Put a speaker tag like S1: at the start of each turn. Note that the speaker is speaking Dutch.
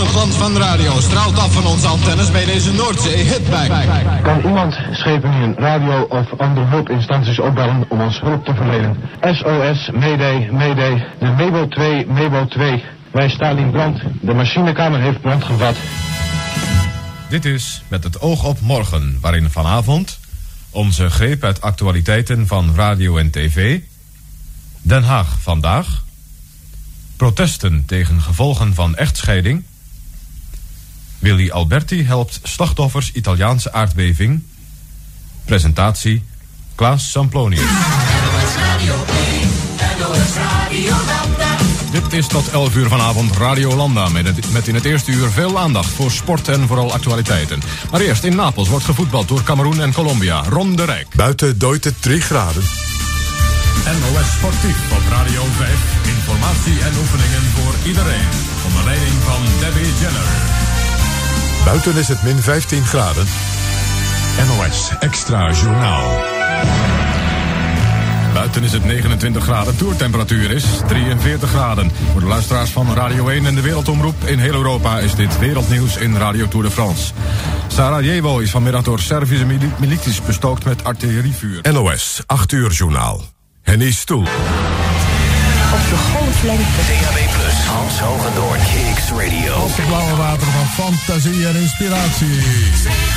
S1: gouden glans van de radio straalt af van onze antennes bij deze Noordzee hitback.
S2: Kan iemand schepen, radio of andere hulpinstanties opbellen om ons hulp te verlenen? SOS, Mayday, Mayday, de Mebo 2, Mebo 2. Wij staan in brand. De machinekamer heeft brand gevat.
S3: Dit is Met het oog op morgen, waarin vanavond onze greep uit actualiteiten van radio en tv, Den Haag vandaag, protesten tegen gevolgen van echtscheiding, Willy Alberti helpt slachtoffers Italiaanse aardbeving, presentatie Klaas Samplonius. Dit is tot 11 uur vanavond Radio Landa. Met, met in het eerste uur veel aandacht voor sport en vooral actualiteiten. Maar eerst in Napels wordt gevoetbald door Cameroen en Colombia. Ron de Rijk.
S4: Buiten dooit het 3 graden.
S3: NOS Sportief op Radio 5. Informatie en oefeningen voor iedereen. Onder leiding van Debbie Jenner.
S4: Buiten is het min 15 graden.
S3: NOS Extra Journaal. Buiten is het 29 graden, toertemperatuur is 43 graden. Voor de luisteraars van Radio 1 en de Wereldomroep in heel Europa is dit wereldnieuws in Radio Tour de France. Sarajevo is vanmiddag door Servische milities bestookt met artillerievuur.
S4: NOS 8 uur journaal. Henny Stoel.
S5: Op de golflengte.
S6: DHB Plus, Hans Hogendoorn, Kicks Radio.
S7: Op het blauwe water fantasie en inspiratie.